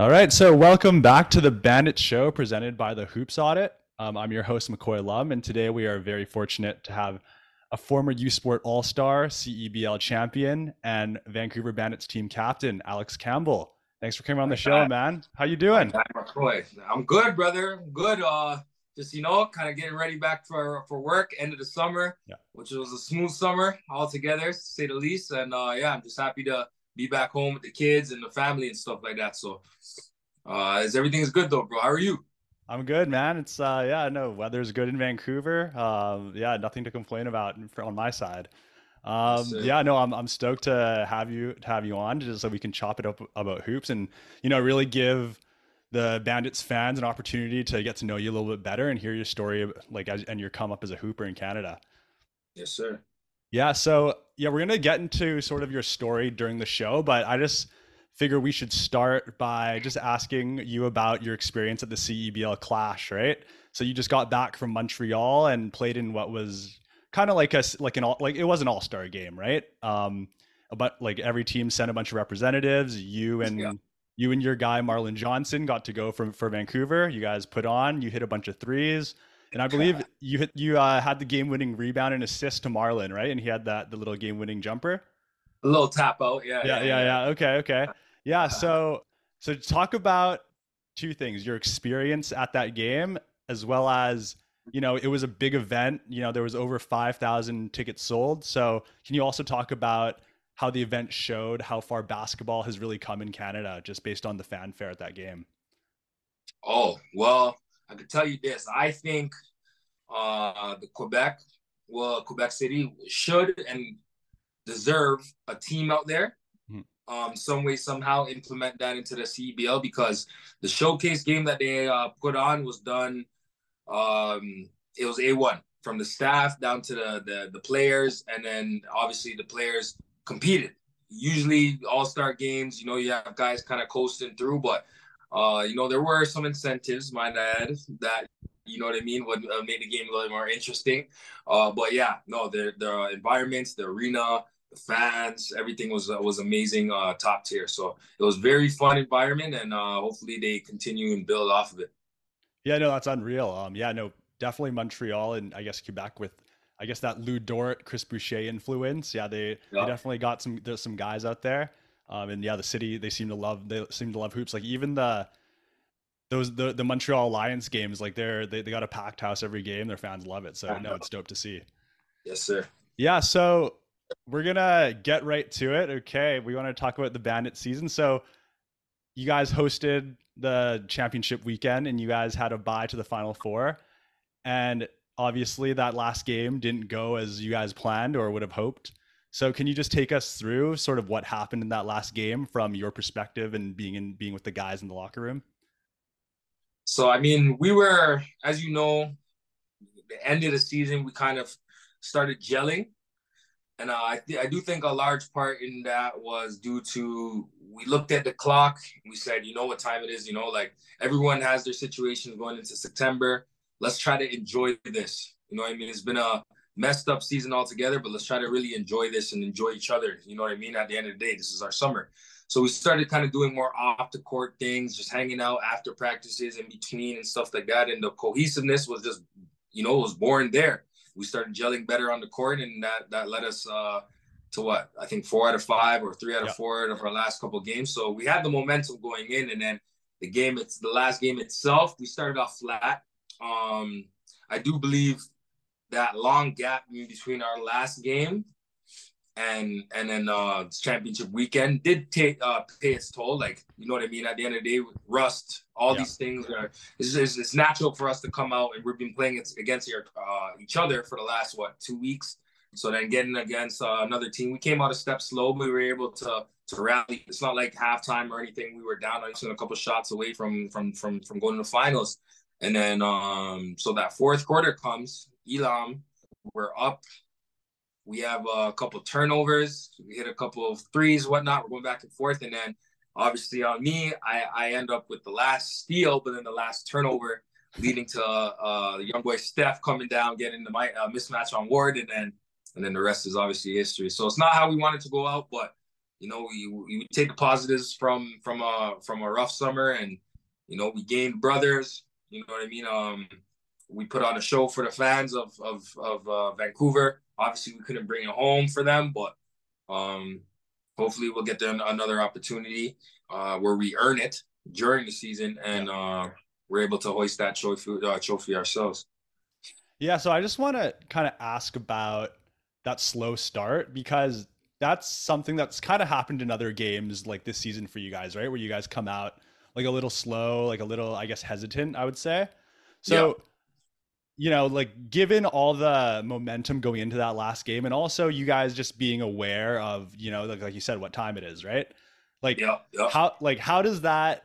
All right, so welcome back to the Bandit Show presented by the Hoops Audit. Um, I'm your host, McCoy Lum, and today we are very fortunate to have a former U Sport All Star, CEBL champion, and Vancouver Bandits team captain, Alex Campbell. Thanks for coming on the show, man. How you doing? McCoy. I'm good, brother. good. Uh, just you know, kind of getting ready back for for work. End of the summer, yeah. which was a smooth summer altogether, to say the least. And uh, yeah, I'm just happy to be back home with the kids and the family and stuff like that. So, uh, is everything is good though, bro? How are you? I'm good, man. It's uh, yeah, no, weather's good in Vancouver. Um, yeah, nothing to complain about on my side. Um, yeah, no, I'm I'm stoked to have you to have you on just so we can chop it up about hoops and you know really give the Bandits fans an opportunity to get to know you a little bit better and hear your story, like as, and your come up as a hooper in Canada. Yes, sir. Yeah, so yeah, we're gonna get into sort of your story during the show, but I just figure we should start by just asking you about your experience at the CEBL Clash, right? So you just got back from Montreal and played in what was kind of like a like an all like it was an all star game, right? Um, but like every team sent a bunch of representatives. You and yeah. you and your guy Marlon Johnson got to go from for Vancouver. You guys put on. You hit a bunch of threes. And I believe you hit, you uh, had the game-winning rebound and assist to Marlon, right? And he had that the little game-winning jumper. A little tap out, yeah. Yeah, yeah, yeah. yeah. Okay, okay. Yeah. So, so talk about two things: your experience at that game, as well as you know, it was a big event. You know, there was over five thousand tickets sold. So, can you also talk about how the event showed how far basketball has really come in Canada, just based on the fanfare at that game? Oh well, I can tell you this. I think uh, the Quebec, well, Quebec City should and deserve a team out there. Mm-hmm. Um, some way, somehow implement that into the CBL because the showcase game that they uh, put on was done. Um, it was a one from the staff down to the, the the players, and then obviously the players competed. Usually, all star games, you know, you have guys kind of coasting through, but uh, you know, there were some incentives, might add, that you know what I mean, would uh, made the game a little more interesting. Uh, but yeah, no, the the environments, the arena, the fans, everything was uh, was amazing, uh, top tier. So it was very fun environment, and uh, hopefully they continue and build off of it. Yeah, no, that's unreal. Um, yeah, no, definitely Montreal and I guess Quebec with I guess that Lu Dort, Chris Boucher influence. Yeah, they, yeah. they definitely got some there's some guys out there. Um, and yeah, the city they seem to love they seem to love hoops. Like even the those the the Montreal Alliance games, like they're they, they got a packed house every game. Their fans love it. So no, it's dope to see. Yes, sir. Yeah, so we're gonna get right to it. Okay, we want to talk about the Bandit season. So you guys hosted the championship weekend, and you guys had a bye to the Final Four, and obviously that last game didn't go as you guys planned or would have hoped. So can you just take us through sort of what happened in that last game from your perspective and being in being with the guys in the locker room? So I mean, we were, as you know, the end of the season, we kind of started gelling, and uh, I th- I do think a large part in that was due to we looked at the clock. We said, you know what time it is. You know, like everyone has their situations going into September. Let's try to enjoy this. You know, I mean, it's been a messed up season altogether, but let's try to really enjoy this and enjoy each other. You know what I mean? At the end of the day, this is our summer. So we started kind of doing more off the court things, just hanging out after practices in between and stuff like that. And the cohesiveness was just, you know, was born there. We started gelling better on the court, and that that led us uh, to what I think four out of five or three out of four of our last couple games. So we had the momentum going in, and then the game, it's the last game itself. We started off flat. Um, I do believe that long gap between our last game and and then uh championship weekend did take uh pay its toll. Like you know what i mean? At the end of the day rust all yeah. these things are it's, it's, it's, natural for us to come out and we've been playing against your, uh, each other for the last what two weeks? So then getting against uh, another team we came out a step slow but we were able to to rally. It's not like halftime or anything. We were down on just a couple shots away from from from from going to the finals. And then um so that fourth quarter comes Elam. We're up. We have a couple turnovers. We hit a couple of threes, whatnot. We're going back and forth. And then obviously on me, I, I end up with the last steal, but then the last turnover leading to uh, young boy Steph coming down, getting the uh, mismatch on Ward, and then and then the rest is obviously history. So it's not how we wanted to go out, but you know, we, we take the positives from from a from a rough summer, and you know, we gained brothers. You know what I mean? Um, we put on a show for the fans of of of uh, Vancouver. Obviously, we couldn't bring it home for them, but um, hopefully, we'll get them another opportunity uh, where we earn it during the season, and uh, we're able to hoist that trophy uh, trophy ourselves. Yeah, so I just want to kind of ask about that slow start because that's something that's kind of happened in other games like this season for you guys, right? Where you guys come out like a little slow, like a little, I guess, hesitant, I would say. So, yeah. You know, like given all the momentum going into that last game and also you guys just being aware of, you know, like, like you said, what time it is, right? Like, yeah, yeah. how, like, how does that,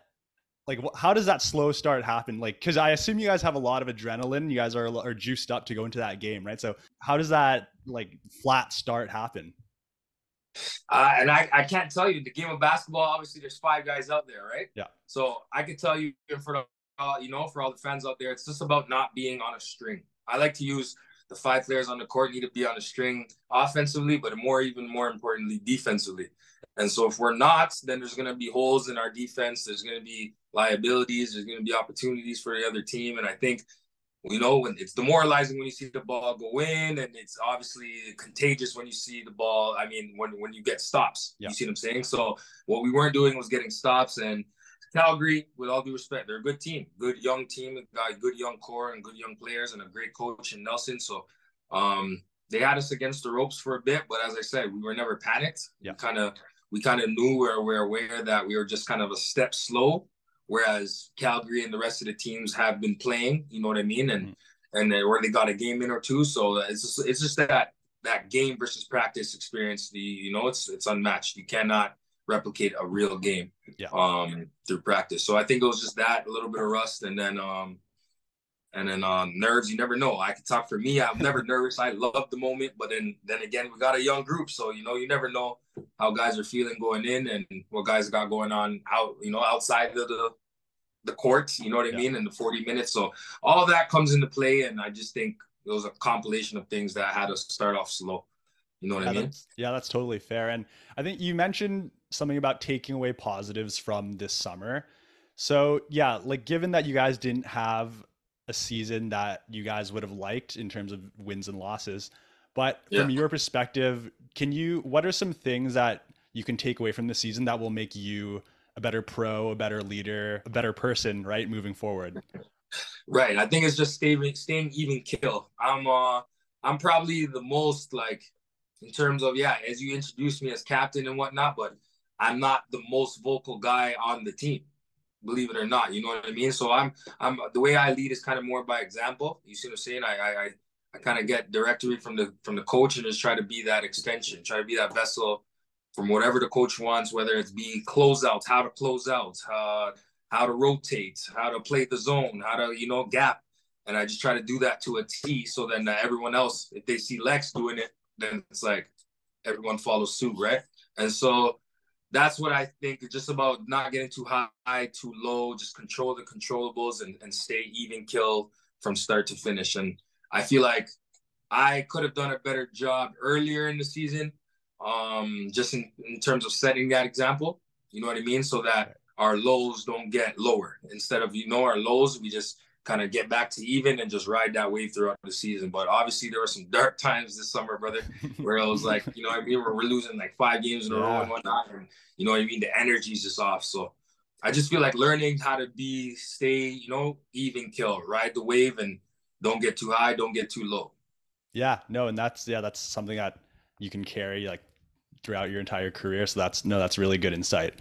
like, how does that slow start happen? Like, cause I assume you guys have a lot of adrenaline. You guys are, are juiced up to go into that game, right? So, how does that like flat start happen? Uh, and I, I can't tell you the game of basketball. Obviously, there's five guys out there, right? Yeah. So I can tell you for the, you know, for all the fans out there, it's just about not being on a string. I like to use the five players on the court need to be on a string offensively, but more, even more importantly, defensively. And so if we're not, then there's going to be holes in our defense. There's going to be liabilities. There's going to be opportunities for the other team. And I think you know, when it's demoralizing when you see the ball go in, and it's obviously contagious when you see the ball. I mean, when when you get stops, yeah. you see what I'm saying. So what we weren't doing was getting stops. And Calgary, with all due respect, they're a good team, good young team, got a good young core and good young players, and a great coach in Nelson. So um, they had us against the ropes for a bit, but as I said, we were never panicked. Yeah. Kind of, we kind of knew we we're aware that we were just kind of a step slow whereas Calgary and the rest of the teams have been playing. You know what I mean? And mm-hmm. and they already got a game in or two. So it's just it's just that that game versus practice experience. The you know it's it's unmatched. You cannot replicate a real game yeah. um through practice. So I think it was just that a little bit of rust and then um and then um, nerves, you never know. I can talk for me. I'm never nervous. I love the moment, but then then again, we got a young group, so you know, you never know how guys are feeling going in and what guys got going on out, you know, outside of the the court. You know what I yeah. mean? In the 40 minutes, so all that comes into play, and I just think it was a compilation of things that had us start off slow. You know what yeah, I mean? That's, yeah, that's totally fair. And I think you mentioned something about taking away positives from this summer. So yeah, like given that you guys didn't have a season that you guys would have liked in terms of wins and losses. But yeah. from your perspective, can you what are some things that you can take away from the season that will make you a better pro, a better leader, a better person, right, moving forward? Right. I think it's just staying staying even kill. I'm uh I'm probably the most like in terms of yeah, as you introduced me as captain and whatnot, but I'm not the most vocal guy on the team believe it or not. You know what I mean? So I'm I'm the way I lead is kind of more by example. You see what I'm saying? I I I kind of get directory from the from the coach and just try to be that extension, try to be that vessel from whatever the coach wants, whether it's be closeouts, how to close out, uh, how to rotate, how to play the zone, how to you know gap, and I just try to do that to a T. So then uh, everyone else, if they see Lex doing it, then it's like everyone follows suit, right? And so that's what I think. It's just about not getting too high, too low, just control the controllables and, and stay even kill from start to finish. And I feel like I could have done a better job earlier in the season, um, just in, in terms of setting that example. You know what I mean? So that our lows don't get lower. Instead of, you know, our lows, we just kind of get back to even and just ride that wave throughout the season. But obviously, there were some dark times this summer, brother, where it was like, you know, I mean, we're, losing like five games in a row and whatnot, and you know what I mean. The energy's just off. So I just feel like learning how to be, stay, you know, even kill, ride the wave, and don't get too high, don't get too low. Yeah, no, and that's yeah, that's something that you can carry like throughout your entire career. So that's no, that's really good insight.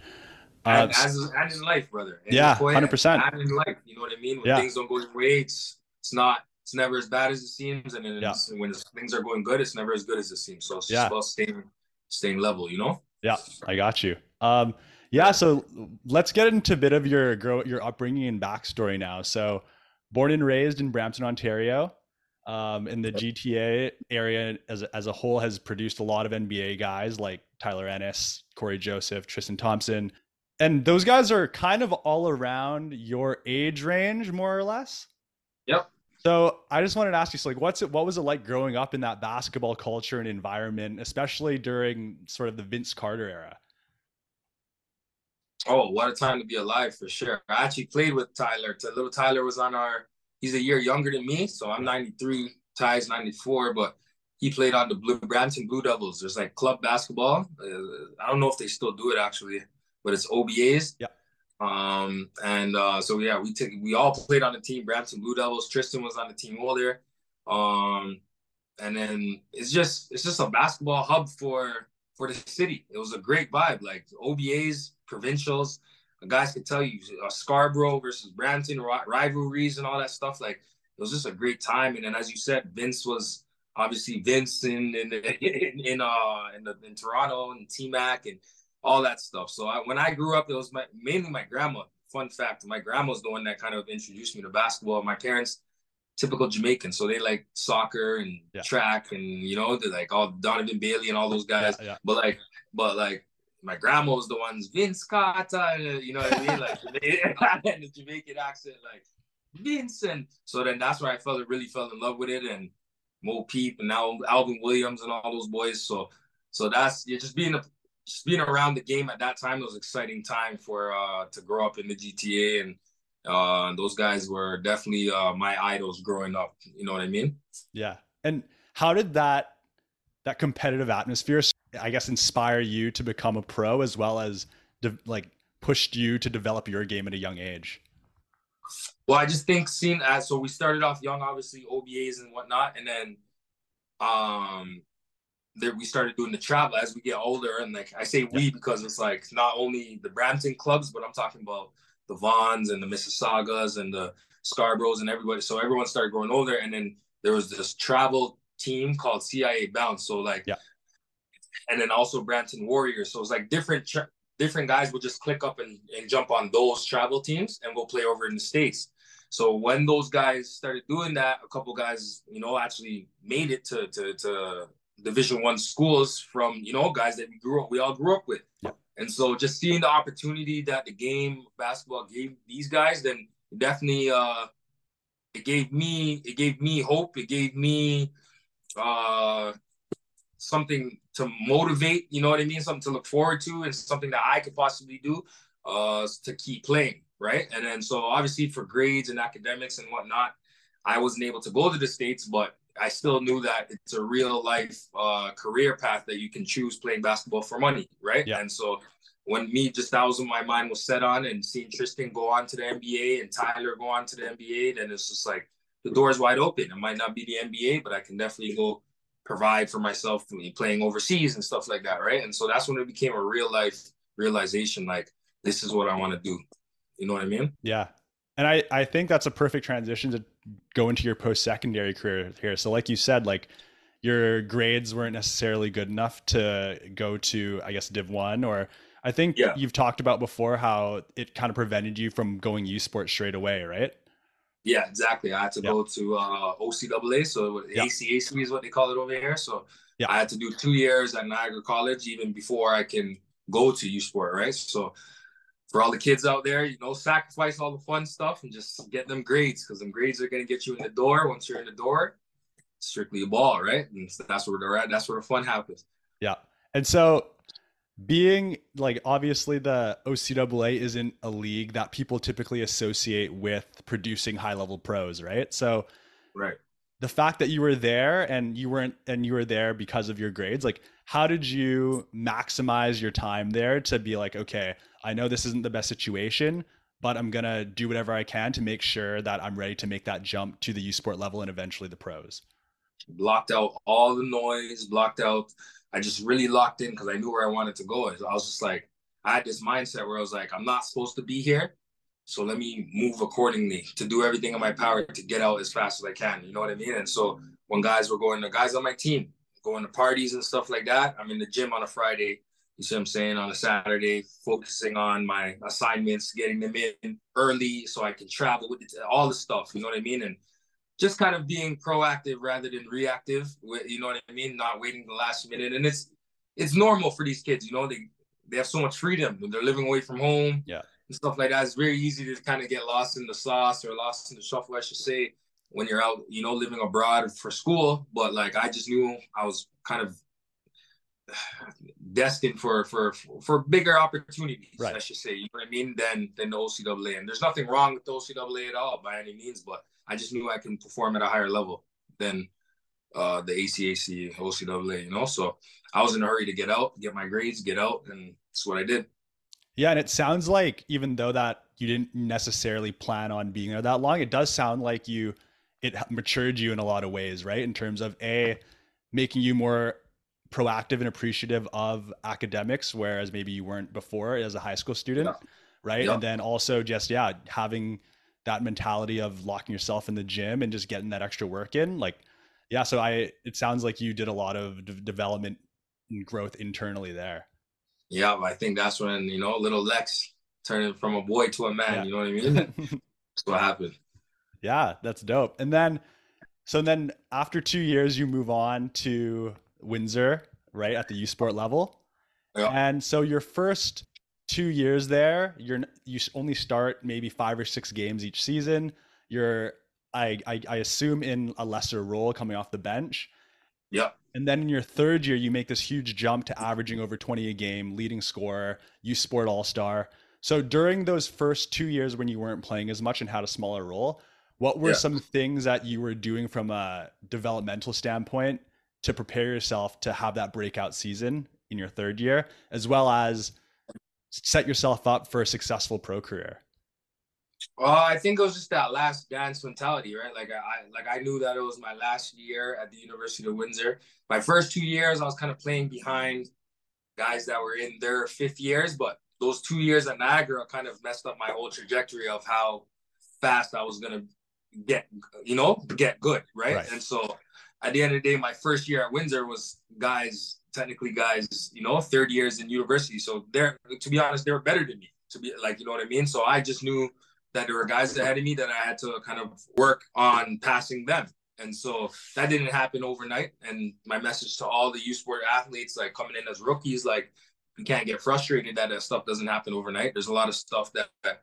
Uh, as, as in life, brother. And yeah, hundred percent. And in life, you know what I mean. When yeah. things don't go your way, it's it's not it's never as bad as it seems, and, yeah. when things are going good, it's never as good as it seems. So it's yeah. just about staying staying level, you know. Yeah, I got you. Um, yeah, so let's get into a bit of your grow your upbringing and backstory now. So, born and raised in Brampton, Ontario, um, in the GTA area as as a whole has produced a lot of NBA guys like Tyler Ennis, Cory Joseph, Tristan Thompson, and those guys are kind of all around your age range, more or less. Yep. So I just wanted to ask you, so like, what's it? What was it like growing up in that basketball culture and environment, especially during sort of the Vince Carter era? Oh, what a time to be alive for sure. I actually played with Tyler. Little Tyler was on our, he's a year younger than me. So I'm 93, Ty's 94, but he played on the Blue Brampton Blue Devils. There's like club basketball. Uh, I don't know if they still do it actually, but it's OBAs. Yeah. Um, and uh, so yeah, we took we all played on the team. Brampton Blue Devils. Tristan was on the team older. Um, and then it's just it's just a basketball hub for for the city. It was a great vibe. Like OBAs, provincials, guys could tell you uh, Scarborough versus Brampton rivalries and all that stuff. Like it was just a great time. And then as you said, Vince was obviously Vince in in in, in uh in, the, in Toronto and T Mac and all that stuff. So I, when I grew up, it was my mainly my grandma. Fun fact: my grandma was the one that kind of introduced me to basketball. My parents, typical Jamaican, so they like soccer and yeah. track, and you know, they're like all Donovan Bailey and all those guys. Yeah, yeah. But like, but like my grandma was the ones Vince Carter, you know what I mean? Like and the Jamaican accent, like Vincent. So then that's where I felt really fell in love with it, and Mo Pete and now Alvin Williams and all those boys. So so that's you're just being a just being around the game at that time was exciting time for uh to grow up in the GTA and uh those guys were definitely uh my idols growing up you know what i mean? Yeah. And how did that that competitive atmosphere i guess inspire you to become a pro as well as de- like pushed you to develop your game at a young age? Well i just think seeing as so we started off young obviously obas and whatnot and then um that we started doing the travel as we get older. And like I say we because it's like not only the Brampton clubs, but I'm talking about the Vaughns and the Mississaugas and the Scarboroughs and everybody. So everyone started growing older. And then there was this travel team called CIA Bounce. So like, yeah. And then also Brampton Warriors. So it's like different tra- different guys will just click up and, and jump on those travel teams and go play over in the States. So when those guys started doing that, a couple guys, you know, actually made it to to to division one schools from you know guys that we grew up we all grew up with. Yeah. and so just seeing the opportunity that the game basketball gave these guys then definitely uh it gave me it gave me hope. It gave me uh something to motivate you know what i mean? Something to look forward to and something that i could possibly do uh to keep playing right? And then so obviously for grades and academics and whatnot i wasn't able to go to the states but I still knew that it's a real life uh, career path that you can choose playing basketball for money, right? Yeah. And so when me just that was what my mind was set on, and seeing Tristan go on to the NBA and Tyler go on to the NBA, then it's just like the door is wide open. It might not be the NBA, but I can definitely go provide for myself playing overseas and stuff like that, right? And so that's when it became a real life realization, like this is what I want to do. You know what I mean? Yeah. And I, I think that's a perfect transition to go into your post secondary career here. So, like you said, like your grades weren't necessarily good enough to go to, I guess, Div One, or I think yeah. you've talked about before how it kind of prevented you from going U Sport straight away, right? Yeah, exactly. I had to yeah. go to uh, OCAA, so yeah. ACAC is what they call it over here. So yeah. I had to do two years at Niagara College even before I can go to U Sport, right? So for all the kids out there, you know, sacrifice all the fun stuff and just get them grades because them grades are going to get you in the door. Once you're in the door, strictly a ball, right? And that's where they're at. That's where the fun happens. Yeah. And so being like obviously the OCAA isn't a league that people typically associate with producing high level pros, right? So right. The fact that you were there and you weren't and you were there because of your grades, like how did you maximize your time there to be like, okay, I know this isn't the best situation, but I'm going to do whatever I can to make sure that I'm ready to make that jump to the U Sport level and eventually the pros. Blocked out all the noise, blocked out. I just really locked in because I knew where I wanted to go. I was just like, I had this mindset where I was like, I'm not supposed to be here. So let me move accordingly to do everything in my power to get out as fast as I can. You know what I mean? And so when guys were going, the guys on my team, going to parties and stuff like that, I'm in the gym on a Friday you see what I'm saying? On a Saturday, focusing on my assignments, getting them in early so I can travel with it, all the stuff. You know what I mean? And just kind of being proactive rather than reactive. You know what I mean? Not waiting the last minute. And it's it's normal for these kids. You know, they they have so much freedom when they're living away from home. Yeah. And stuff like that. It's very easy to kind of get lost in the sauce or lost in the shuffle, I should say, when you're out, you know, living abroad for school. But like I just knew I was kind of destined for for for bigger opportunities. Right. I should say. You know what I mean? Than than the OCAA, and there's nothing wrong with the OCAA at all by any means. But I just knew I can perform at a higher level than uh, the ACAC, OCAA. You know, so I was in a hurry to get out, get my grades, get out, and that's what I did. Yeah, and it sounds like even though that you didn't necessarily plan on being there that long, it does sound like you it matured you in a lot of ways, right? In terms of a making you more proactive and appreciative of academics, whereas maybe you weren't before as a high school student, yeah. right? Yeah. And then also just yeah, having that mentality of locking yourself in the gym and just getting that extra work in, like yeah. So I, it sounds like you did a lot of d- development and growth internally there. Yeah, I think that's when you know little Lex turning from a boy to a man. Yeah. You know what I mean? that's what happened. Yeah, that's dope. And then, so then after two years, you move on to Windsor, right at the U Sport level. Yeah. And so your first two years there, you're you only start maybe five or six games each season. You're I, I, I assume in a lesser role coming off the bench. Yep. And then in your third year, you make this huge jump to averaging over 20 a game, leading scorer, U Sport All Star. So during those first two years when you weren't playing as much and had a smaller role, what were yeah. some things that you were doing from a developmental standpoint to prepare yourself to have that breakout season in your third year, as well as set yourself up for a successful pro career? Well, I think it was just that last dance mentality, right? Like I, like I knew that it was my last year at the University of Windsor. My first two years, I was kind of playing behind guys that were in their fifth years, but those two years at Niagara kind of messed up my whole trajectory of how fast I was gonna get, you know, get good, right? right? And so at the end of the day, my first year at Windsor was guys, technically guys, you know, third years in university. So they're, to be honest, they were better than me. To be like, you know what I mean. So I just knew that there were guys ahead of me that I had to kind of work on passing them. And so that didn't happen overnight. And my message to all the U Sport athletes, like coming in as rookies, like you can't get frustrated that that stuff doesn't happen overnight. There's a lot of stuff that, that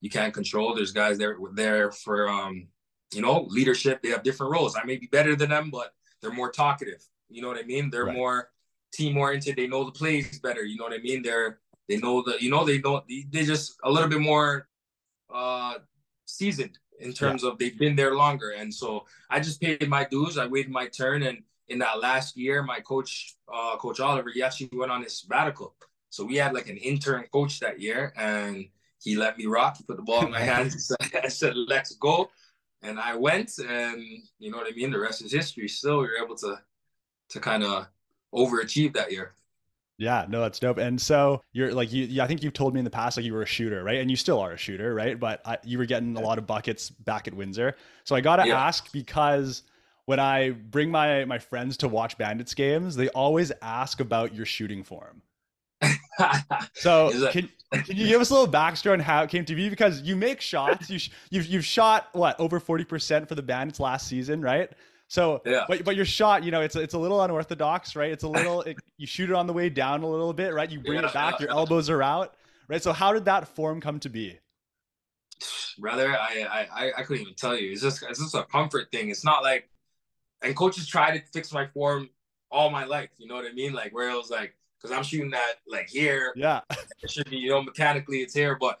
you can't control. There's guys there there for um, you know, leadership. They have different roles. I may be better than them, but they're more talkative. You know what I mean? They're right. more team oriented. They know the plays better. You know what I mean? They're they know the you know they don't they just a little bit more uh seasoned in terms yeah. of they've been there longer. And so I just paid my dues. I waited my turn. And in that last year, my coach, uh, Coach Oliver, he actually went on his sabbatical. So we had like an intern coach that year, and he let me rock. He put the ball in my hands. I said, "Let's go," and I went. And you know what I mean. The rest is history. Still, we were able to to kind of overachieve that year. Yeah, no, that's dope. And so you're like you. I think you've told me in the past like you were a shooter, right? And you still are a shooter, right? But I, you were getting a lot of buckets back at Windsor. So I got to yeah. ask because when I bring my my friends to watch Bandits games, they always ask about your shooting form. so that- can, can you give us a little backstory on how it came to be? Because you make shots, you you've you've shot what over forty percent for the Bandits last season, right? So, yeah. but but your shot, you know, it's it's a little unorthodox, right? It's a little it, you shoot it on the way down a little bit, right? You bring yeah, it back, yeah, your elbows are out, right? So, how did that form come to be? Brother, I I I couldn't even tell you. It's just it's just a comfort thing. It's not like, and coaches try to fix my form all my life. You know what I mean? Like where it was like because I'm shooting that like here. Yeah. It should be, you know, mechanically it's here, but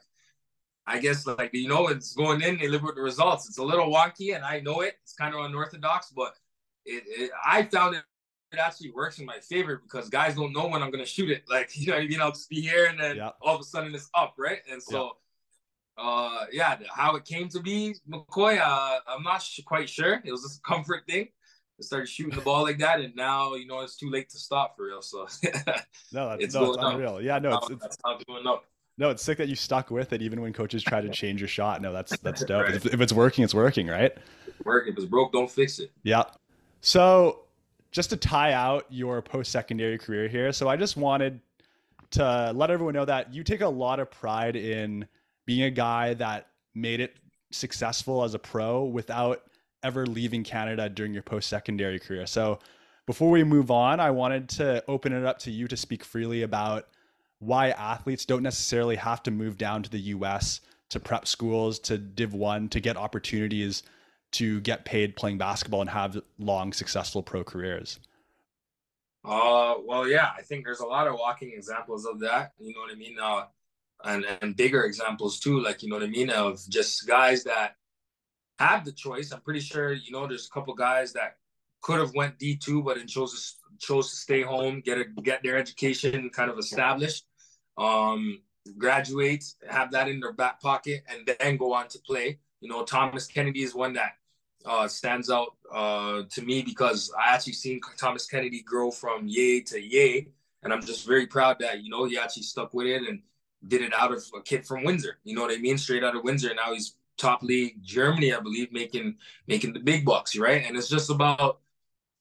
I guess like you know, it's going in, they live with the results. It's a little wonky and I know it. It's kind of unorthodox, but it, it I found it it actually works in my favor because guys don't know when I'm gonna shoot it. Like, you know I mean? I'll just be here and then yep. all of a sudden it's up, right? And so yep. uh yeah, how it came to be, McCoy, uh, I'm not sh- quite sure. It was just a comfort thing started shooting the ball like that, and now you know it's too late to stop for real. So no, that's, it's, no, it's unreal. Up. Yeah, no, it's, it's, it's going up. No, it's sick that you stuck with it even when coaches try to change your shot. No, that's that's dope. right. if, if, it's working, it's working, right? Work. If it's broke, don't fix it. Yeah. So just to tie out your post-secondary career here, so I just wanted to let everyone know that you take a lot of pride in being a guy that made it successful as a pro without ever leaving Canada during your post secondary career. So, before we move on, I wanted to open it up to you to speak freely about why athletes don't necessarily have to move down to the US to prep schools, to Div 1, to get opportunities to get paid playing basketball and have long, successful pro careers. Uh, well, yeah, I think there's a lot of walking examples of that. You know what I mean? Uh, and and bigger examples too, like you know what I mean, of just guys that have the choice. I'm pretty sure you know there's a couple guys that could have went D two, but then chose to chose to stay home, get a get their education kind of established, um, graduate, have that in their back pocket, and then go on to play. You know, Thomas Kennedy is one that uh, stands out uh, to me because I actually seen Thomas Kennedy grow from yay to yay, and I'm just very proud that you know he actually stuck with it and did it out of a kid from Windsor. You know what I mean? Straight out of Windsor. And now he's top league Germany, I believe, making making the big bucks, right? And it's just about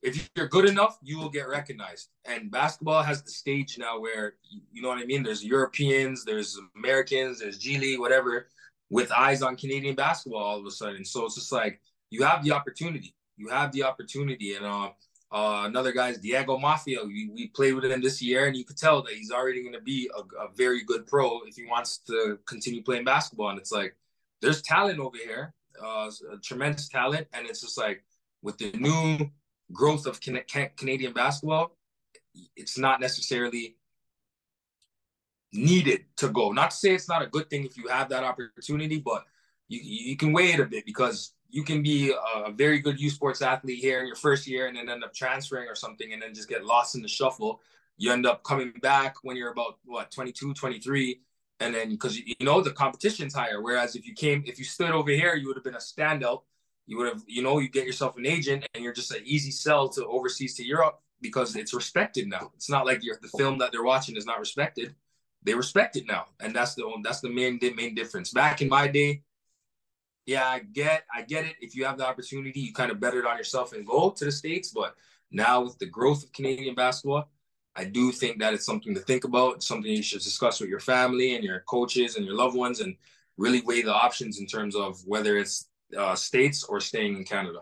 if you're good enough, you will get recognized. And basketball has the stage now where you know what I mean. There's Europeans, there's Americans, there's G League, whatever, with eyes on Canadian basketball all of a sudden. So it's just like you have the opportunity. You have the opportunity. And uh, uh, another guy is Diego Maffia. We, we played with him this year, and you could tell that he's already going to be a, a, very good pro if he wants to continue playing basketball. And it's like, there's talent over here, uh, tremendous talent. And it's just like, with the new growth of can- can- Canadian basketball, it's not necessarily needed to go. Not to say it's not a good thing if you have that opportunity, but you, you can weigh it a bit because you can be a very good U Sports athlete here in your first year and then end up transferring or something and then just get lost in the shuffle. You end up coming back when you're about what 22, 23, and then because you know the competition's higher. Whereas if you came, if you stood over here, you would have been a standout. You would have, you know, you get yourself an agent and you're just an easy sell to overseas to Europe because it's respected now. It's not like the film that they're watching is not respected. They respect it now, and that's the that's the main main difference. Back in my day, yeah, I get I get it. If you have the opportunity, you kind of bet it on yourself and go to the States. But now with the growth of Canadian basketball, I do think that it's something to think about, something you should discuss with your family and your coaches and your loved ones and really weigh the options in terms of whether it's uh, states or staying in Canada.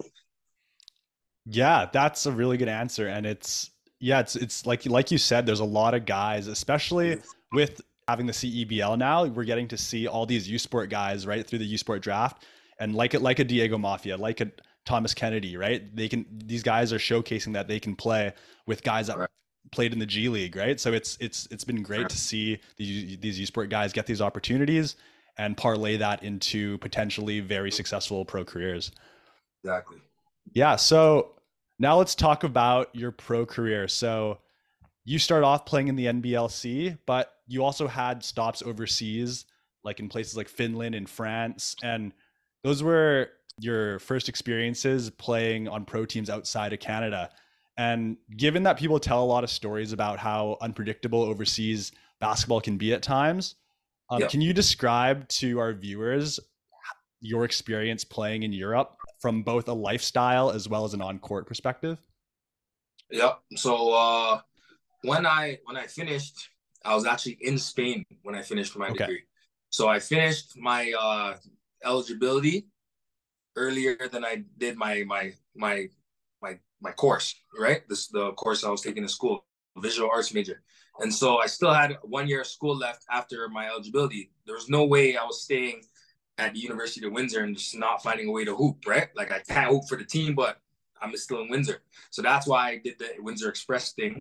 Yeah, that's a really good answer, and it's yeah, it's it's like like you said, there's a lot of guys, especially with having the CEBL now, we're getting to see all these U Sport guys right through the U Sport draft and like it like a Diego Maffia, like a Thomas Kennedy, right? They can these guys are showcasing that they can play with guys that right. Played in the G League, right? So it's it's it's been great to see these these U Sport guys get these opportunities and parlay that into potentially very successful pro careers. Exactly. Yeah. So now let's talk about your pro career. So you start off playing in the NBLC, but you also had stops overseas, like in places like Finland and France. And those were your first experiences playing on pro teams outside of Canada. And given that people tell a lot of stories about how unpredictable overseas basketball can be at times, um, can you describe to our viewers your experience playing in Europe from both a lifestyle as well as an on-court perspective? Yep. So uh, when I when I finished, I was actually in Spain when I finished my okay. degree. So I finished my uh, eligibility earlier than I did my my my my course, right? This the course I was taking in school, visual arts major. And so I still had one year of school left after my eligibility. There was no way I was staying at the University of Windsor and just not finding a way to hoop, right? Like I can't hoop for the team, but I'm still in Windsor. So that's why I did the Windsor Express thing.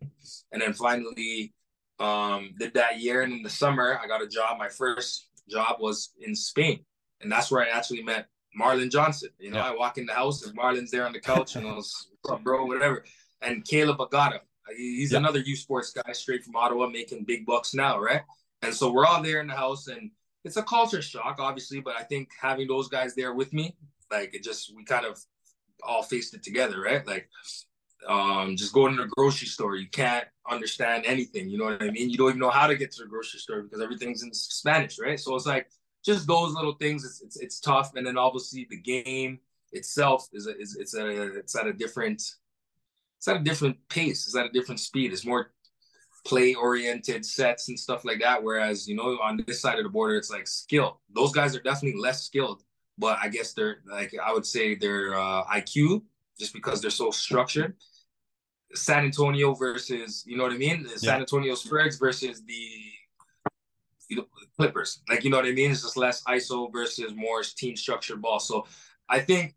And then finally um, did that year. And in the summer, I got a job. My first job was in Spain and that's where I actually met Marlon Johnson. You know, yeah. I walk in the house and Marlon's there on the couch and I was, bro, whatever. And Caleb Agada, he's yeah. another U Sports guy straight from Ottawa making big bucks now, right? And so we're all there in the house and it's a culture shock, obviously, but I think having those guys there with me, like it just, we kind of all faced it together, right? Like, um, just going to the grocery store, you can't understand anything. You know what I mean? You don't even know how to get to the grocery store because everything's in Spanish, right? So it's like just those little things. It's, it's, it's tough, and then obviously the game itself is a, is it's at a, it's at a different it's at a different pace. It's at a different speed. It's more play oriented sets and stuff like that. Whereas you know on this side of the border, it's like skill. Those guys are definitely less skilled, but I guess they're like I would say their uh, IQ just because they're so structured. San Antonio versus you know what I mean. The yeah. San Antonio Spurs versus the Clippers. Like, you know what I mean? It's just less ISO versus more team structured ball. So I think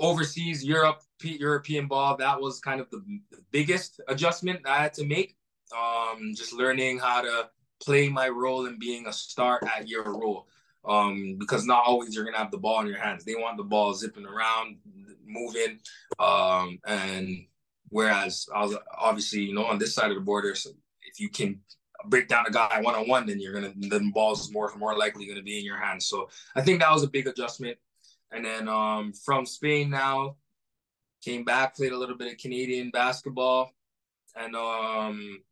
overseas Europe, European ball, that was kind of the, the biggest adjustment I had to make. Um, just learning how to play my role and being a star at your role. Um, because not always you're gonna have the ball in your hands. They want the ball zipping around, moving. Um, and whereas I was obviously, you know, on this side of the border, so if you can break down a guy one on one, then you're gonna then balls more more likely gonna be in your hands. So I think that was a big adjustment. And then um, from Spain now, came back, played a little bit of Canadian basketball, and um,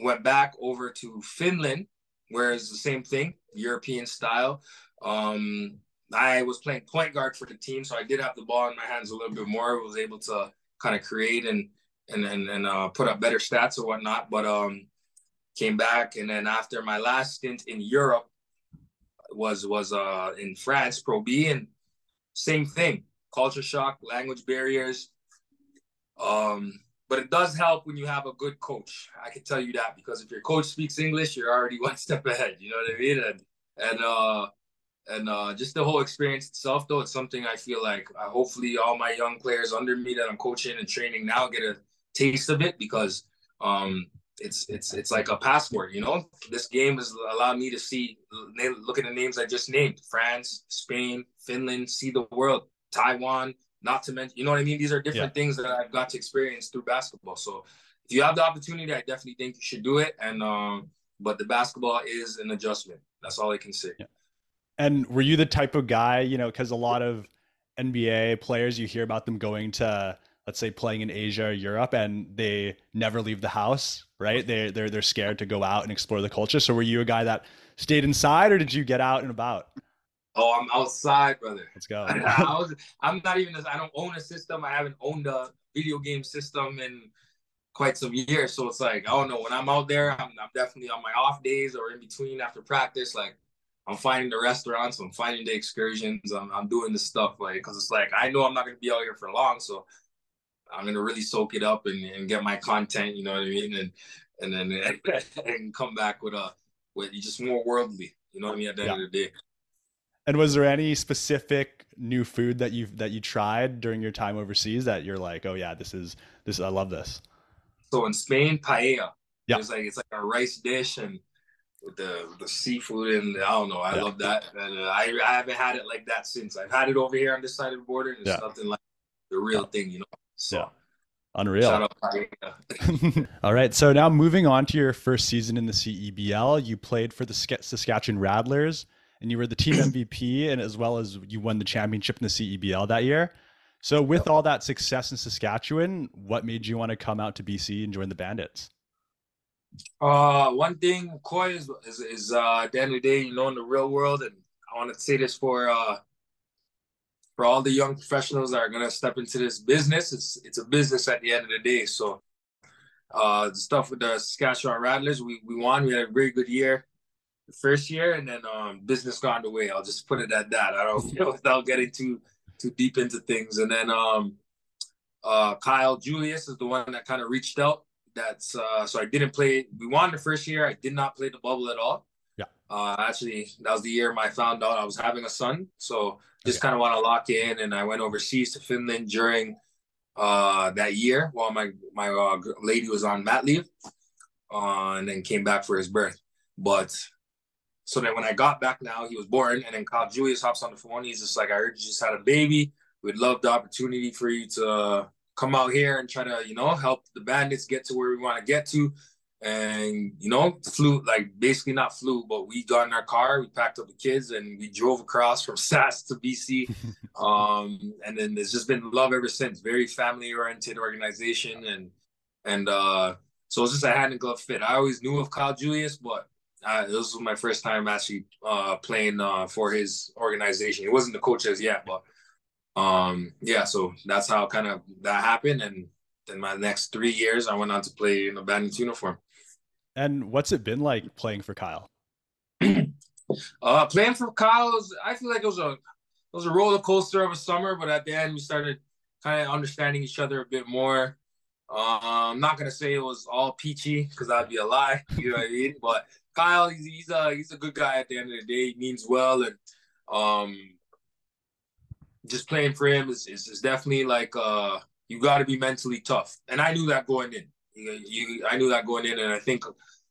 went back over to Finland, where it's the same thing, European style. Um, I was playing point guard for the team, so I did have the ball in my hands a little bit more. I was able to kind of create and and and, and uh, put up better stats or whatnot. But um, came back, and then after my last stint in Europe was was uh, in France, Pro B, and same thing, culture shock, language barriers. Um, but it does help when you have a good coach. I can tell you that because if your coach speaks English, you're already one step ahead. You know what I mean? And and uh, and uh, just the whole experience itself, though, it's something I feel like uh, hopefully all my young players under me that I'm coaching and training now get a taste of it because um, it's it's it's like a passport, you know. This game has allowed me to see, look at the names I just named: France, Spain, Finland, see the world, Taiwan. Not to mention, you know what I mean. These are different yeah. things that I've got to experience through basketball. So, if you have the opportunity, I definitely think you should do it. And um, but the basketball is an adjustment. That's all I can say. Yeah. And were you the type of guy, you know, because a lot of NBA players, you hear about them going to let's say playing in Asia or Europe and they never leave the house, right? They they're they're scared to go out and explore the culture. So were you a guy that stayed inside or did you get out and about? Oh, I'm outside, brother. Let's go. I, was, I'm not even. I don't own a system. I haven't owned a video game system in quite some years. So it's like I don't know. When I'm out there, I'm, I'm definitely on my off days or in between after practice. Like I'm finding the restaurants. I'm finding the excursions. I'm, I'm doing the stuff like because it's like I know I'm not gonna be out here for long. So I'm gonna really soak it up and, and get my content. You know what I mean? And and then and come back with a with just more worldly. You know what I mean? At the yeah. end of the day. And was there any specific new food that you that you tried during your time overseas that you're like, oh yeah, this is this I love this. So in Spain, paella. Yeah. It's like it's like a rice dish and with the the seafood and I don't know. I yeah. love that. And uh, I I haven't had it like that since. I've had it over here on this side of the border, and it's yeah. nothing like the real yeah. thing, you know. So, yeah. Unreal. All right. So now moving on to your first season in the CEBL, you played for the Saskatchewan Rattlers and you were the team MVP and as well as you won the championship in the CEBL that year. So with all that success in Saskatchewan, what made you want to come out to BC and join the Bandits? Uh, one thing, Coy, is, is, is uh, at the end of the day, you know, in the real world, and I want to say this for uh, for all the young professionals that are gonna step into this business, it's it's a business at the end of the day. So uh the stuff with the Saskatchewan Rattlers, we we won. We had a very good year the first year, and then um business got underway. I'll just put it at that. I don't feel without getting too too deep into things. And then um uh Kyle Julius is the one that kind of reached out. That's uh so I didn't play we won the first year. I did not play the bubble at all. Yeah. Uh, actually, that was the year I found out I was having a son. So just okay. kind of want to lock in. And I went overseas to Finland during uh, that year while my my uh, lady was on mat leave, uh, and then came back for his birth. But so then when I got back now, he was born, and then Kyle Julius hops on the phone. He's just like, I heard you just had a baby. We'd love the opportunity for you to come out here and try to, you know, help the bandits get to where we want to get to and you know flew like basically not flew but we got in our car we packed up the kids and we drove across from sas to bc um, and then there's just been love ever since. Very family oriented organization and and uh, so it's just a hand and glove fit. I always knew of kyle julius but uh, this was my first time actually uh, playing uh, for his organization. He wasn't the coach as yet but um, yeah so that's how kind of that happened and then my next three years i went on to play in a bandits uniform and what's it been like playing for Kyle? uh, playing for Kyle, was, I feel like it was a it was a roller coaster of a summer, but at the end we started kind of understanding each other a bit more. Uh, I'm not gonna say it was all peachy because that'd be a lie, you know what I mean? But Kyle, he's, he's a he's a good guy at the end of the day. He means well, and um, just playing for him is is, is definitely like uh you got to be mentally tough, and I knew that going in. You, you, I knew that going in, and I think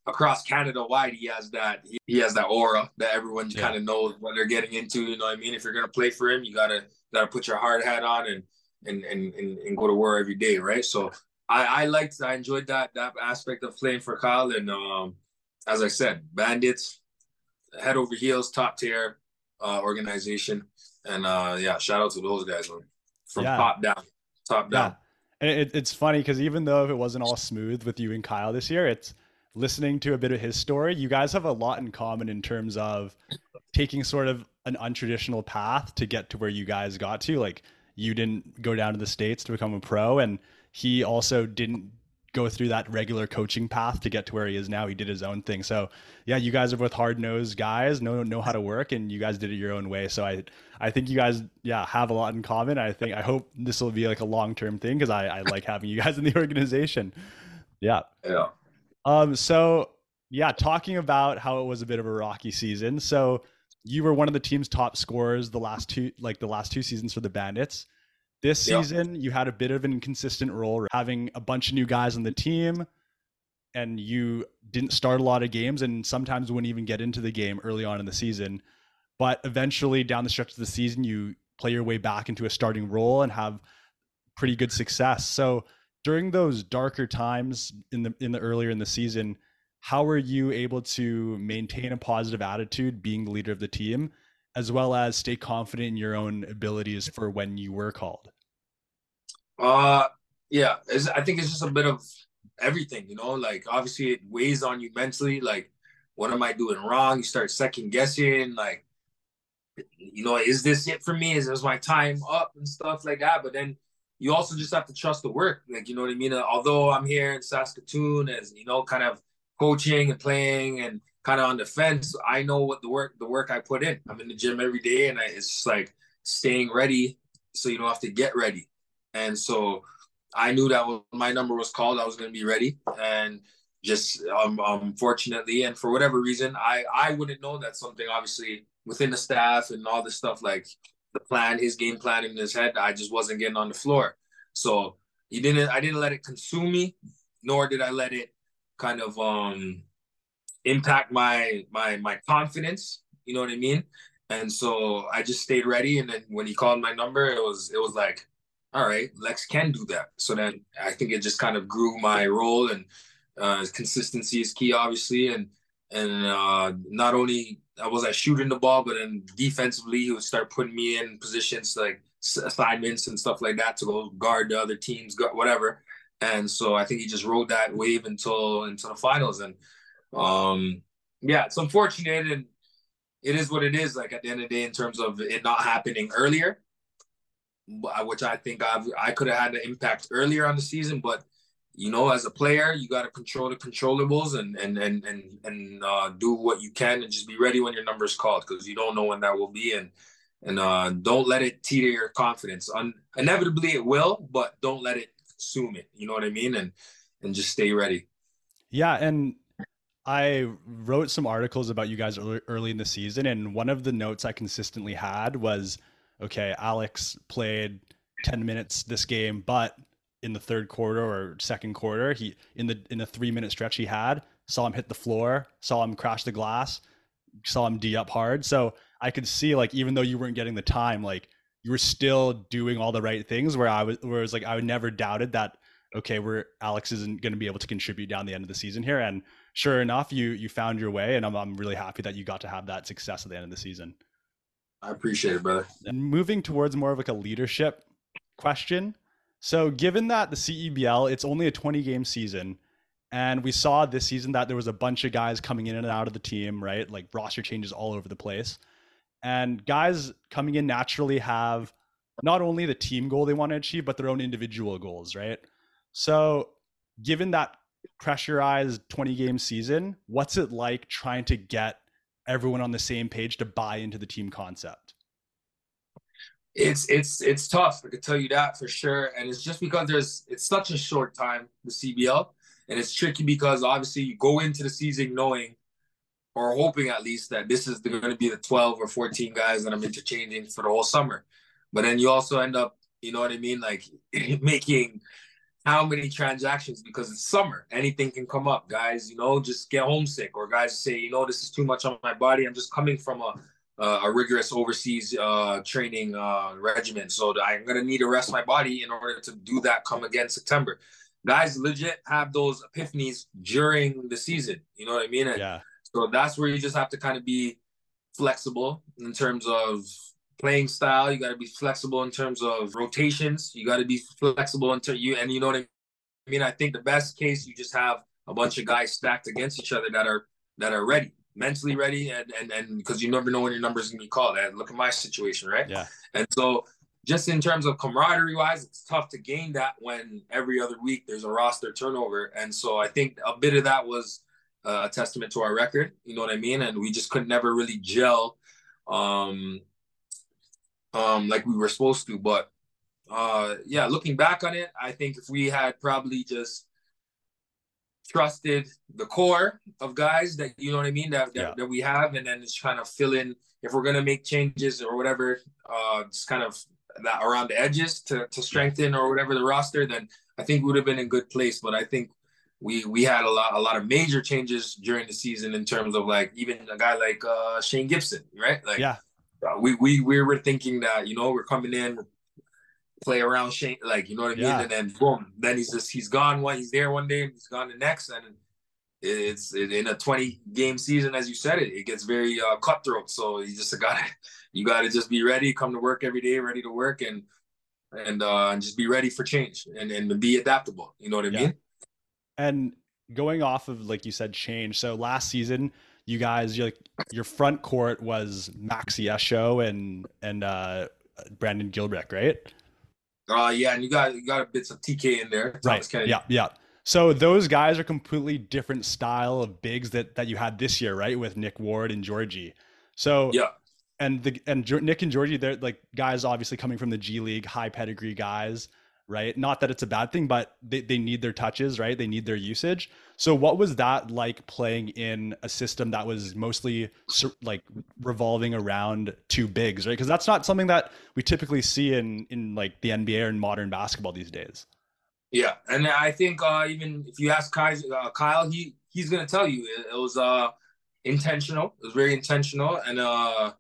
across Canada wide, he has that he, has that aura that everyone yeah. kind of knows what they're getting into. You know what I mean? If you're gonna play for him, you gotta gotta put your hard hat on and and and and, and go to war every day, right? So I I liked I enjoyed that that aspect of playing for Kyle, and um, as I said, Bandits head over heels, top tier uh, organization, and uh, yeah, shout out to those guys man. from yeah. top down, top down. Yeah. And it, it's funny because even though it wasn't all smooth with you and Kyle this year, it's listening to a bit of his story. You guys have a lot in common in terms of taking sort of an untraditional path to get to where you guys got to. Like you didn't go down to the states to become a pro, and he also didn't go through that regular coaching path to get to where he is now. He did his own thing. So yeah, you guys are both hard nosed guys, know know how to work, and you guys did it your own way. So I I think you guys yeah have a lot in common. I think I hope this will be like a long term thing because I, I like having you guys in the organization. Yeah. Yeah. Um. So yeah, talking about how it was a bit of a rocky season. So you were one of the team's top scorers the last two like the last two seasons for the Bandits. This season, you had a bit of an inconsistent role, having a bunch of new guys on the team, and you didn't start a lot of games, and sometimes wouldn't even get into the game early on in the season. But eventually, down the stretch of the season, you play your way back into a starting role and have pretty good success. So during those darker times in the in the earlier in the season, how were you able to maintain a positive attitude, being the leader of the team, as well as stay confident in your own abilities for when you were called? Uh, yeah, I think it's just a bit of everything, you know. Like obviously, it weighs on you mentally. Like, what am I doing wrong? You start second guessing. Like, you know, is this it for me? Is this my time up and stuff like that? But then you also just have to trust the work. Like, you know what I mean? Although I'm here in Saskatoon as you know, kind of coaching and playing and kind of on the fence, I know what the work the work I put in. I'm in the gym every day, and I, it's just like staying ready so you don't have to get ready. And so I knew that when my number was called, I was going to be ready. And just um, unfortunately, and for whatever reason, I I wouldn't know that something obviously within the staff and all this stuff like the plan, his game plan in his head, I just wasn't getting on the floor. So he didn't. I didn't let it consume me, nor did I let it kind of um impact my my my confidence. You know what I mean? And so I just stayed ready. And then when he called my number, it was it was like all right, Lex can do that. So then I think it just kind of grew my role and uh, consistency is key, obviously. And and uh, not only was I shooting the ball, but then defensively, he would start putting me in positions like assignments and stuff like that to go guard the other teams, whatever. And so I think he just rode that wave until until the finals. And um, yeah, it's unfortunate and it is what it is. Like at the end of the day, in terms of it not happening earlier, which I think I've I could have had an impact earlier on the season, but you know, as a player, you got to control the controllables and and and and and uh, do what you can and just be ready when your number is called because you don't know when that will be and and uh, don't let it teeter your confidence. Un- inevitably, it will, but don't let it consume it. You know what I mean? And and just stay ready. Yeah, and I wrote some articles about you guys early, early in the season, and one of the notes I consistently had was okay, Alex played 10 minutes this game, but in the third quarter or second quarter, he in the in the three minute stretch he had, saw him hit the floor, saw him crash the glass, saw him D up hard. So I could see like even though you weren't getting the time, like you were still doing all the right things where I was where it was like I would never doubted that okay, where Alex isn't going to be able to contribute down the end of the season here. And sure enough, you you found your way, and I'm I'm really happy that you got to have that success at the end of the season. I appreciate it, brother. Moving towards more of like a leadership question. So, given that the CEBL, it's only a 20 game season, and we saw this season that there was a bunch of guys coming in and out of the team, right? Like roster changes all over the place. And guys coming in naturally have not only the team goal they want to achieve, but their own individual goals, right? So, given that pressurized 20 game season, what's it like trying to get everyone on the same page to buy into the team concept? It's it's it's tough. I can tell you that for sure. And it's just because there's it's such a short time the CBL, and it's tricky because obviously you go into the season knowing or hoping at least that this is going to be the 12 or 14 guys that I'm interchanging for the whole summer. but then you also end up, you know what I mean, like making how many transactions because it's summer. Anything can come up, guys. You know, just get homesick, or guys say, you know, this is too much on my body. I'm just coming from a uh, a rigorous overseas uh, training uh, regimen, so I'm gonna need to rest my body in order to do that. Come again September, guys. Legit have those epiphanies during the season. You know what I mean? And yeah. So that's where you just have to kind of be flexible in terms of playing style. You got to be flexible in terms of rotations. You got to be flexible until you and you know what I mean. I think the best case you just have a bunch of guys stacked against each other that are that are ready, mentally ready, and and and because you never know when your number's gonna be called. And look at my situation, right? Yeah. And so just in terms of camaraderie wise, it's tough to gain that when every other week there's a roster turnover. And so I think a bit of that was uh, a testament to our record. You know what I mean? And we just could never really gel. Um, um, like we were supposed to. But uh, yeah, looking back on it, I think if we had probably just trusted the core of guys that you know what I mean that that, yeah. that we have, and then just kind of fill in if we're gonna make changes or whatever, uh, just kind of that around the edges to to strengthen or whatever the roster, then I think we would have been in good place. But I think we we had a lot a lot of major changes during the season in terms of like even a guy like uh, Shane Gibson, right? Like yeah, uh, we we we were thinking that you know we're coming in, play around Shane, like you know what I mean, yeah. and then boom, then he's just he's gone one, he's there one day, he's gone the next, and it's it, in a 20 game season, as you said it, it gets very uh, cutthroat. So you just gotta you gotta just be ready, come to work every day, ready to work, and and uh, and just be ready for change and and be adaptable. You know what I yeah. mean? And going off of like you said, change. So last season you guys like your front court was Maxi Esho and and uh, Brandon Gilbeck, right? Uh yeah, and you got you got a bits of TK in there. Thomas right. Kennedy. Yeah, yeah. So those guys are completely different style of bigs that that you had this year, right? With Nick Ward and Georgie. So yeah. And the and Nick and Georgie, they're like guys obviously coming from the G League, high pedigree guys right? Not that it's a bad thing, but they, they need their touches, right? They need their usage. So, what was that like playing in a system that was mostly like revolving around two bigs, right? Because that's not something that we typically see in in like the NBA or in modern basketball these days. Yeah, and I think uh, even if you ask Kyle, uh, Kyle, he he's gonna tell you it, it was uh, intentional. It was very intentional, and uh,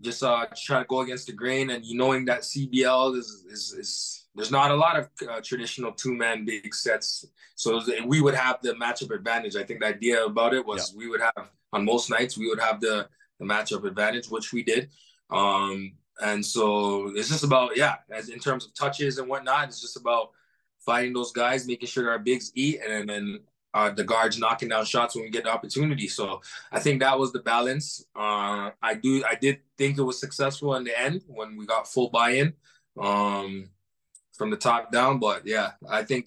just uh, trying to go against the grain, and you knowing that CBL is is, is there's not a lot of uh, traditional two man big sets. So we would have the matchup advantage. I think the idea about it was yeah. we would have on most nights we would have the the matchup advantage, which we did. Um, and so it's just about yeah, as in terms of touches and whatnot, it's just about fighting those guys, making sure our bigs eat, and then uh, the guards knocking down shots when we get the opportunity. So I think that was the balance. Uh, I do I did think it was successful in the end when we got full buy-in. Um, from the top down. But yeah, I think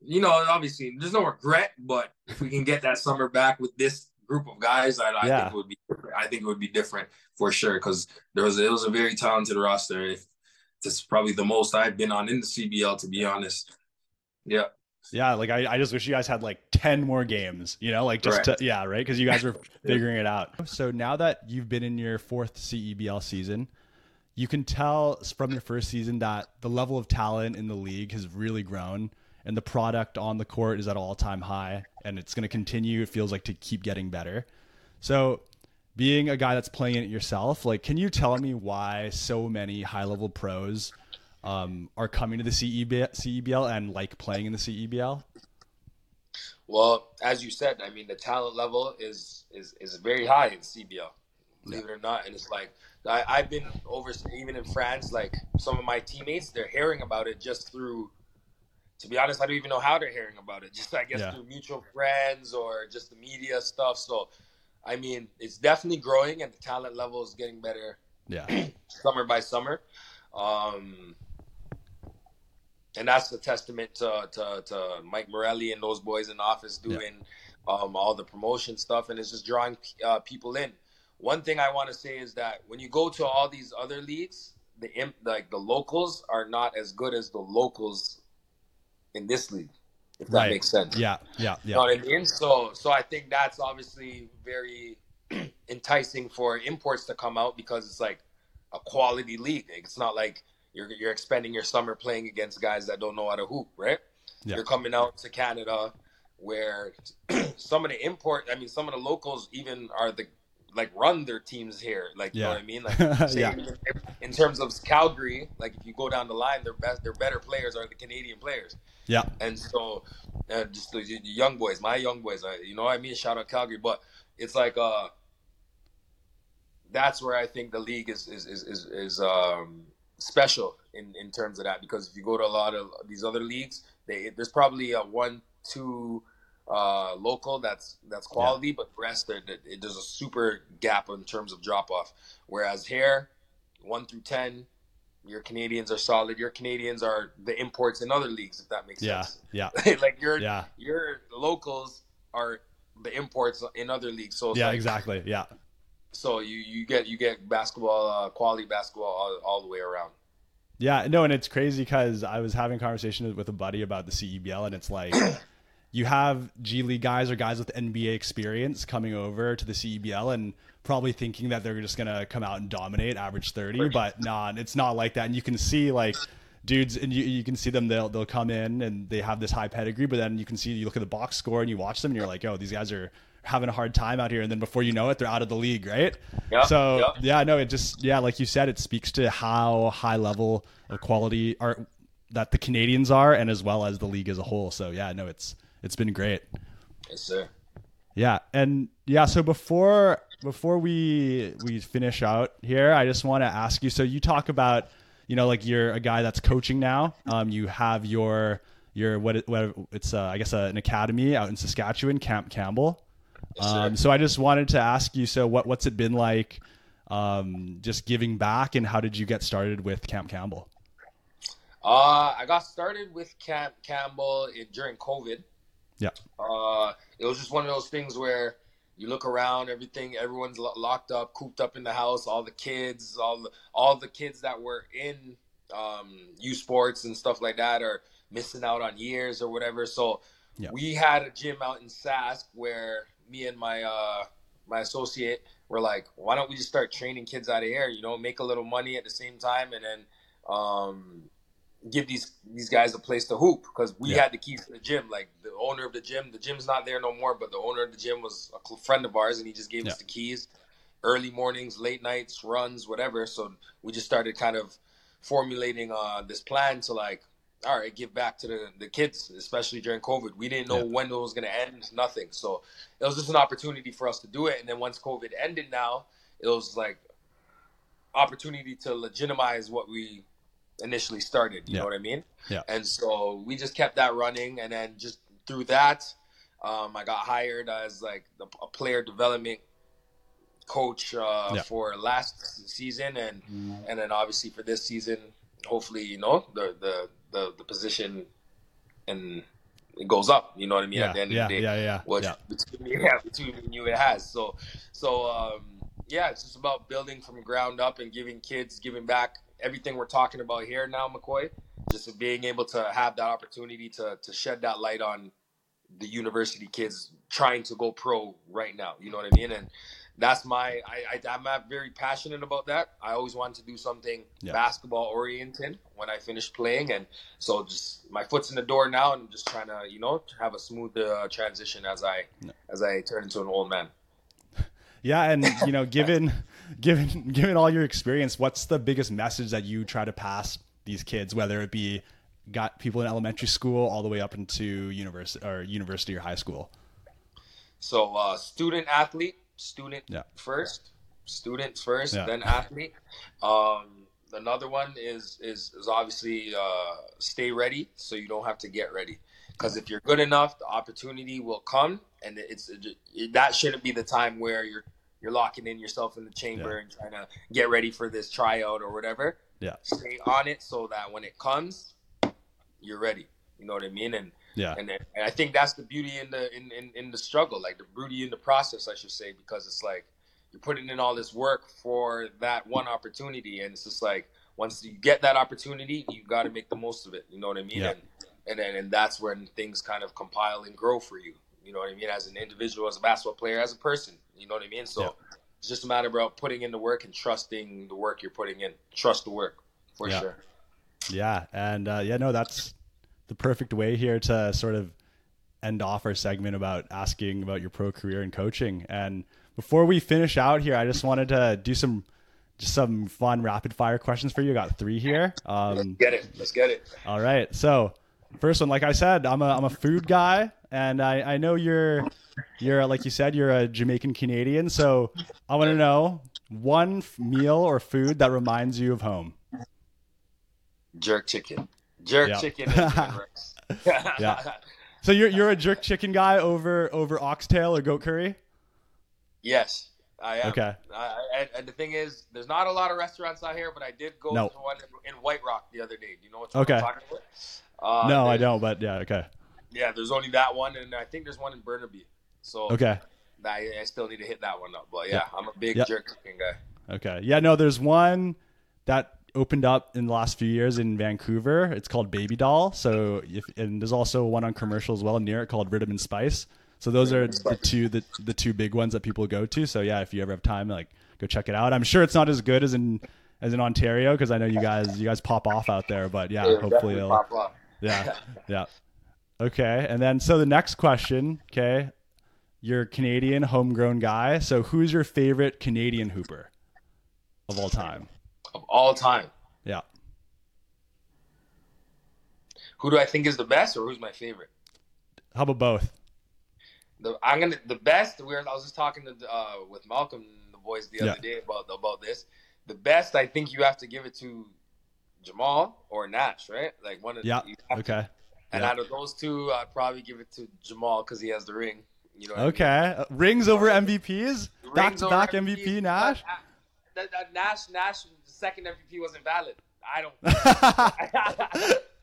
you know, obviously there's no regret, but if we can get that summer back with this group of guys, I, I yeah. think it would be I think it would be different for sure because there was it was a very talented roster. This is probably the most I've been on in the CBL to be honest. Yeah. Yeah, like I, I just wish you guys had like 10 more games, you know, like just to, yeah, right? Because you guys were figuring it out. So now that you've been in your fourth CEBL season, you can tell from your first season that the level of talent in the league has really grown and the product on the court is at all time high and it's going to continue it feels like to keep getting better so being a guy that's playing it yourself like can you tell me why so many high level pros um, are coming to the CEBL, CEBL and like playing in the CEBL well as you said i mean the talent level is is is very high in CBL believe yeah. it or not and it's like I, I've been over even in France. Like some of my teammates, they're hearing about it just through. To be honest, I don't even know how they're hearing about it. Just I guess yeah. through mutual friends or just the media stuff. So, I mean, it's definitely growing, and the talent level is getting better. Yeah, summer by summer. Um, and that's a testament to, to, to, Mike Morreale and those boys in office doing yeah. um, all the promotion stuff, and it's just drawing uh, people in one thing I want to say is that when you go to all these other leagues, the imp, like the locals are not as good as the locals in this league. If that right. makes sense. Yeah, yeah, yeah. You know what I mean? So, so I think that's obviously very enticing for imports to come out because it's like a quality league. It's not like you're you're expending your summer playing against guys that don't know how to hoop, right? Yeah. You're coming out to Canada where some of the import, I mean, some of the locals even are the like run their teams here. Like you know what I mean? Like yeah. in terms of Calgary, like if you go down the line, their best, their better players are the Canadian players. Yeah. And so, uh, just the, the, young boys, my young boys, uh, you know what I mean? Shout out Calgary, but it's like uh, that's where I think the league is is is is, is um special in in terms of that because if you go to a lot of these other leagues, they there's probably a one two uh, local that's that's quality, yeah. but the rest there, there's a super gap in terms of drop off. Whereas here, one through ten, your Canadians are solid. Your Canadians are the imports in other leagues, if that makes yeah. sense. Yeah, yeah. like your yeah. your locals are the imports in other leagues. So yeah, like, exactly. Yeah. So you you get you get basketball uh, quality basketball all, all the way around. Yeah, no, and it's crazy because I was having a conversation with a buddy about the CEBL, and it's like you have G League guys or guys with NBA experience coming over to the CEBL and probably thinking that they're just gonna come out and dominate, average thirty, but nah, it's not like that. And you can see like dudes, and you, you can see them. They'll they'll come in and they have this high pedigree, but then you can see you look at the box score and you watch them, and you're like, oh, these guys are having a hard time out here and then before you know it they're out of the league right yeah, so yeah. yeah no it just yeah like you said it speaks to how high level of quality are that the canadians are and as well as the league as a whole so yeah no it's it's been great. Yes, sir. Yeah, and yeah, so before before we we finish out here, I just want to ask you. So you talk about, you know, like you're a guy that's coaching now. Um, you have your your what, what it's uh, I guess uh, an academy out in Saskatchewan, Camp Campbell. Yes, um, so I just wanted to ask you. So what what's it been like? Um, just giving back, and how did you get started with Camp Campbell? Uh, I got started with Camp Campbell during COVID. Yeah. Uh, it was just one of those things where you look around, everything, everyone's locked up, cooped up in the house. All the kids, all the all the kids that were in um, U Sports and stuff like that are missing out on years or whatever. So yeah. we had a gym out in Sask where me and my uh, my associate were like, why don't we just start training kids out of here? You know, make a little money at the same time, and then um, give these these guys a place to hoop because we yeah. had the keys to the gym. Like the owner of the gym, the gym's not there no more, but the owner of the gym was a friend of ours, and he just gave yeah. us the keys. Early mornings, late nights, runs, whatever. So we just started kind of formulating uh, this plan to like, all right, give back to the, the kids, especially during COVID. We didn't know yeah. when it was going to end, nothing. So it was just an opportunity for us to do it. And then once COVID ended, now it was like opportunity to legitimize what we initially started. You yeah. know what I mean? Yeah. And so we just kept that running, and then just through that, um, I got hired as like a player development coach uh, yeah. for last season, and mm-hmm. and then obviously for this season, hopefully you know the the the, the position and it goes up. You know what I mean? Yeah, At the end yeah, of the day, yeah, yeah, which yeah. between, yeah, between you, it has. So so um, yeah, it's just about building from ground up and giving kids, giving back everything we're talking about here now, McCoy, just being able to have that opportunity to to shed that light on the university kids trying to go pro right now. You know what I mean? And that's my I, I am not very passionate about that. I always wanted to do something yeah. basketball oriented when I finished playing, and so just my foot's in the door now, and just trying to you know have a smooth uh, transition as I no. as I turn into an old man. Yeah, and you know, given given given all your experience, what's the biggest message that you try to pass these kids, whether it be got people in elementary school all the way up into university or university or high school? So, uh, student athlete, student yeah. first, student first, yeah. then athlete. Um, another one is is is obviously uh, stay ready, so you don't have to get ready. Because if you're good enough, the opportunity will come, and it's it, that shouldn't be the time where you're you're locking in yourself in the chamber yeah. and trying to get ready for this tryout or whatever. Yeah. Stay on it so that when it comes, you're ready. You know what I mean? And yeah. And, and I think that's the beauty in the in, in, in the struggle, like the beauty in the process, I should say, because it's like you're putting in all this work for that one opportunity, and it's just like once you get that opportunity, you got to make the most of it. You know what I mean? Yeah. And and then and that's when things kind of compile and grow for you. You know what I mean? As an individual, as a basketball player, as a person. You know what I mean? So, it's just a matter about putting in the work and trusting the work you're putting in. Trust the work for Yeah. sure. Yeah, and uh, yeah, no, that's the perfect way here to sort of end off our segment about asking about your pro career and coaching. And before we finish out here, I just wanted to do some just some fun rapid fire questions for you. I got three here. Let's Um, get it. Let's get it. all right, so first one, like I said, I'm a I'm a food guy, and I I know you're you're like you said you're a Jamaican Canadian, so I want to know one meal or food that reminds you of home. Jerk chicken. Jerk Yeah. chicken. and chicken breasts. Yeah. So you're you're a jerk chicken guy over over oxtail or goat curry? Yes, I am. Okay. I, I, and, the thing is, there's not a lot of restaurants out here, but I did go No. to one in, in White Rock the other day. Do you know what Okay. I'm talking about? Uh, no, I don't. But yeah, okay, Yeah, there's only that one, and I think there's one in Burnaby. So okay, I, I still need to hit that one up. But yeah, I'm a big Yeah. jerk chicken guy. okay. Yeah, no, there's one that opened up in the last few years in Vancouver. It's called Baby Doll. So if and there's also one on commercial as well near it called Rhythm and Spice. So those are the two the the two big ones that people go to. So yeah, if you ever have time, like go check it out. I'm sure it's not as good as in as in Ontario because I know you guys you guys pop off out there. But yeah, hopefully definitely it'll. Yeah yeah okay and then so the next question okay you're a canadian homegrown guy so who's your favorite canadian hooper of all time of all time. yeah Who do I think is the best, or who's my favorite? how about both The I'm gonna the best. We were, I was just talking to uh, with Malcolm the boys the Yeah. other day about about this. The best, I think you have to give it to Jamal or Nash, right? Like one of yeah to- okay And Yeah. out of those two, I'd probably give it to Jamal because he has the ring. You know. what I mean? okay Uh, rings over mvps back to back MVP, nash that- that Nash Nash the second MVP wasn't valid. I don't.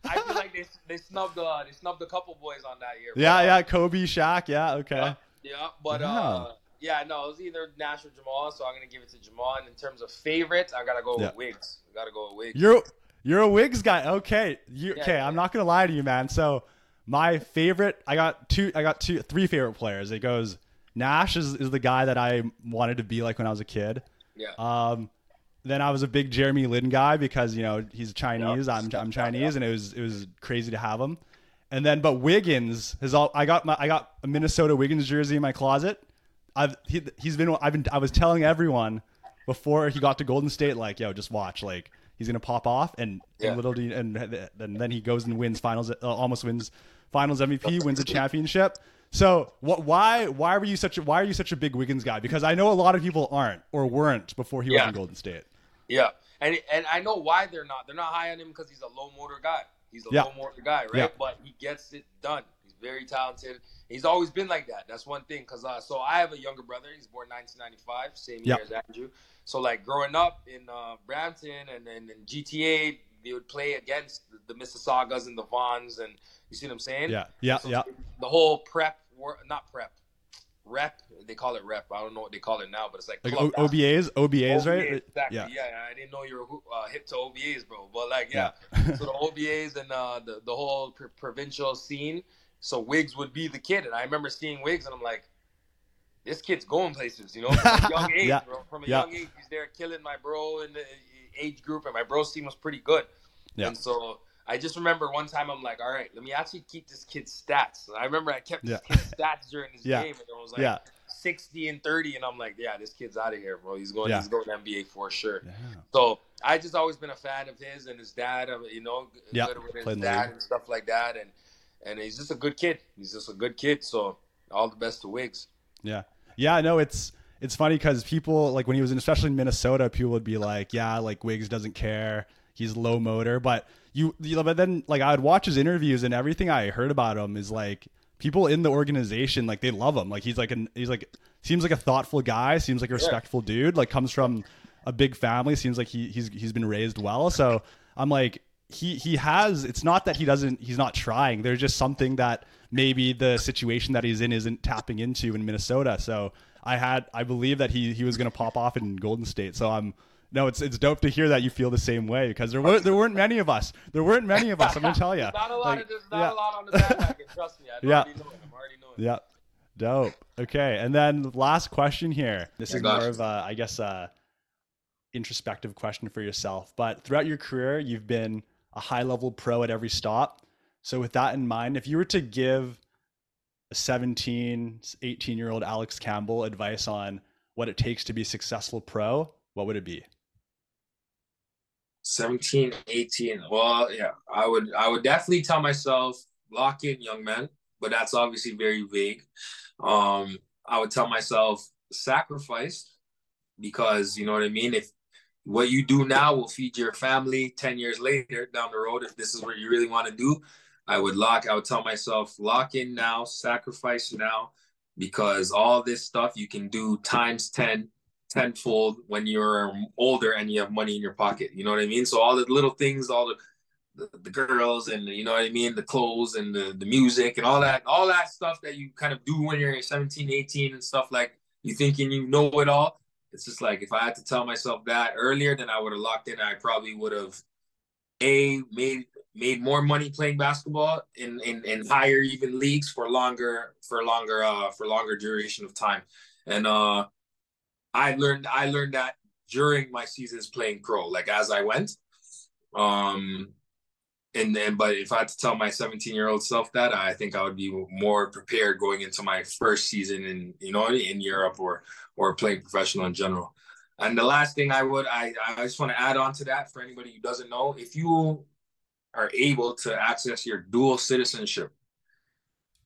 I feel like they they snubbed uh, they snubbed a couple boys on that year. yeah But, uh, yeah kobe Shaq. yeah okay Yeah, yeah, but Yeah. uh, yeah, no, it was either Nash or Jamal, so I'm gonna give it to Jamal. And in terms of favorites, I gotta go Yeah. with Wiggs. I gotta go with Wiggs. You're you're a Wiggs guy. Okay. You Yeah, okay, yeah. I'm not gonna lie to you, man. So my favorite I got two I got two three favorite players. It goes Nash is, is the guy that I wanted to be like when I was a kid. yeah, Um then I was a big Jeremy Lin guy because, you know, he's Chinese, Yep. I'm I'm Chinese, and it was it was crazy to have him. And then but Wiggins has all I got my I got a Minnesota Wiggins jersey in my closet. I've he, he's been I've been I was telling everyone before he got to Golden State like yo just watch like he's gonna pop off and, Yeah. and little do you- and, and then he goes and wins finals uh, almost wins finals MVP wins a championship. So what why why were you such a why are you such a big Wiggins guy? Because I know a lot of people aren't or weren't before he was in Golden State. yeah. And and I know why they're not. They're not high on him because he's a low motor guy. He's a Yeah. low motor guy, right? Yeah. But he gets it done. Very talented. He's always been like that. That's one thing. Cause uh, so I have a younger brother. He's born 1995, same year as Andrew. So like growing up in uh, Brampton and then in GTA, they would play against the, the Mississaugas and the Vaughns, and you see what I'm saying? Yeah, yeah, So yeah. The whole prep, wor- not prep, rep. They call it rep. I don't know what they call it now, but it's like, Like o- OBAs, OBAs, right? Exactly. Yeah. Yeah. I didn't know you were uh, hip to OBAs, bro. But like, Yeah. yeah. so the OBAs and uh, the the whole pr- provincial scene. So Wiggs would be the kid, and I remember seeing Wiggs, and I'm like, this kid's going places, you know, from a young age, Yeah. bro. From a Yeah. young age, he's there killing my bro in the age group, and my bro's team was pretty good. Yeah. And so I just remember one time I'm like, all right, let me actually keep this kid's stats. And I remember I kept Yeah. this kid's stats during this Yeah. game, and it was like yeah. 60 and 30, and I'm like, yeah, this kid's out of here, bro. He's going, he's going to NBA for sure. So I just always been a fan of his and his dad. uh, You know, Yeah, good with his the dad and stuff like that, and and he's just a good kid. He's just a good kid. So all the best to Wiggs. Yeah. Yeah, no, it's it's funny because people like when he was in especially in Minnesota, people would be like, Yeah, like Wiggs doesn't care. He's low motor. But you, you know, but then like I would watch his interviews and everything I heard about him is like people in the organization, like they love him. Like he's like an he's like seems like a thoughtful guy, seems like a respectful dude, like comes from a big family, seems like he he's he's been raised well. So I'm like he he has it's not that he doesn't he's not trying there's just something that maybe the situation that he's in isn't tapping into in minnesota so i had i believe that he he was going to pop off in golden state so i'm no it's it's dope to hear that you feel the same way because there were there weren't many of us there weren't many of us i'm going to tell you There's not a lot Like, of there's not yeah. a lot on the bandwagon. Trust me, I Yeah. already know it. I'm already knowing. it. yeah Dope. Okay, and then last question here. This Yeah, is gosh. more of a, I guess, a introspective question for yourself. But throughout your career, you've been a high-level pro at every stop. So with that in mind, if you were to give a 17, 18-year-old Alex Campbell advice on what it takes to be successful pro, what would it be? 17, 18. Well, yeah, I would I would definitely tell myself lock in, young man, but that's obviously very vague. Um, I would tell myself sacrifice because you know what I mean. If what you do now will feed your family 10 years later down the road, if this is what you really want to do, I would lock, I would tell myself lock in now, sacrifice now, because all this stuff you can do times 10 tenfold when you're older and you have money in your pocket. You know what I mean? So all the little things, all the the, the girls and you know what I mean, the clothes and the, the music and all that, all that stuff that you kind of do when you're 17, 18 and stuff like you thinking you know it all. It's just like if I had to tell myself that earlier, then I would have locked in. I probably would have a made made more money playing basketball in, in in higher even leagues for longer for longer uh for longer duration of time. And uh I learned I learned that during my seasons playing pro, like as I went. Um, and then, but if I had to tell my 17 year old self that, I think I would be more prepared going into my first season in you know in Europe or or playing professional in general. And the last thing I would I I just want to add on to that for anybody who doesn't know, if you are able to access your dual citizenship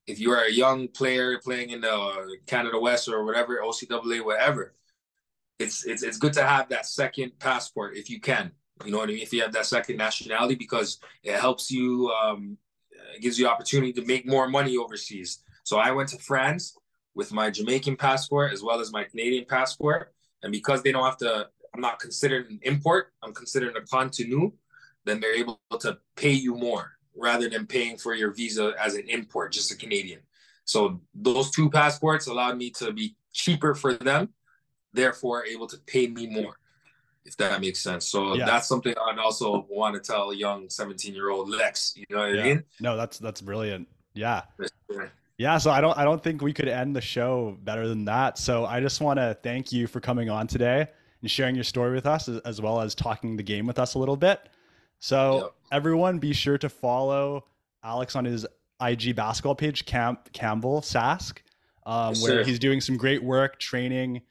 if you are a young player playing in the uh, Canada West or whatever, OCAA, whatever, it's it's it's good to have that second passport if you can. You know what I mean? If you have that second nationality, because it helps you, um, it gives you opportunity to make more money overseas. So I went to France with my Jamaican passport as well as my Canadian passport, and because they don't have to, I'm not considered an import. I'm considered a Cotonou. Then they're able to pay you more rather than paying for your visa as an import, just a Canadian. So those two passports allowed me to be cheaper for them, therefore able to pay me more, if that makes sense. So Yeah. that's something I'd also want to tell a young 17 year old Lex. You know what Yeah. I mean? No, that's that's brilliant. Yeah. Yeah, so I don't I don't think we could end the show better than that. So I just want to thank you for coming on today and sharing your story with us as, as well as talking the game with us a little bit. So Yep. everyone be sure to follow Alex on his IG basketball page Camp Campbell Sask um, Yes, where sir. he's doing some great work training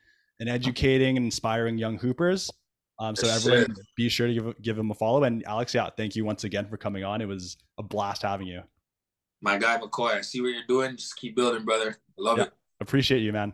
and educating and inspiring young hoopers. Um, so Yes, everyone sir. be sure to give give him a follow and Alex yeah, thank you once again for coming on. It was a blast having you. My guy McCoy, I see what you're doing. Just keep building, brother. I love Yeah. it. Appreciate you, man.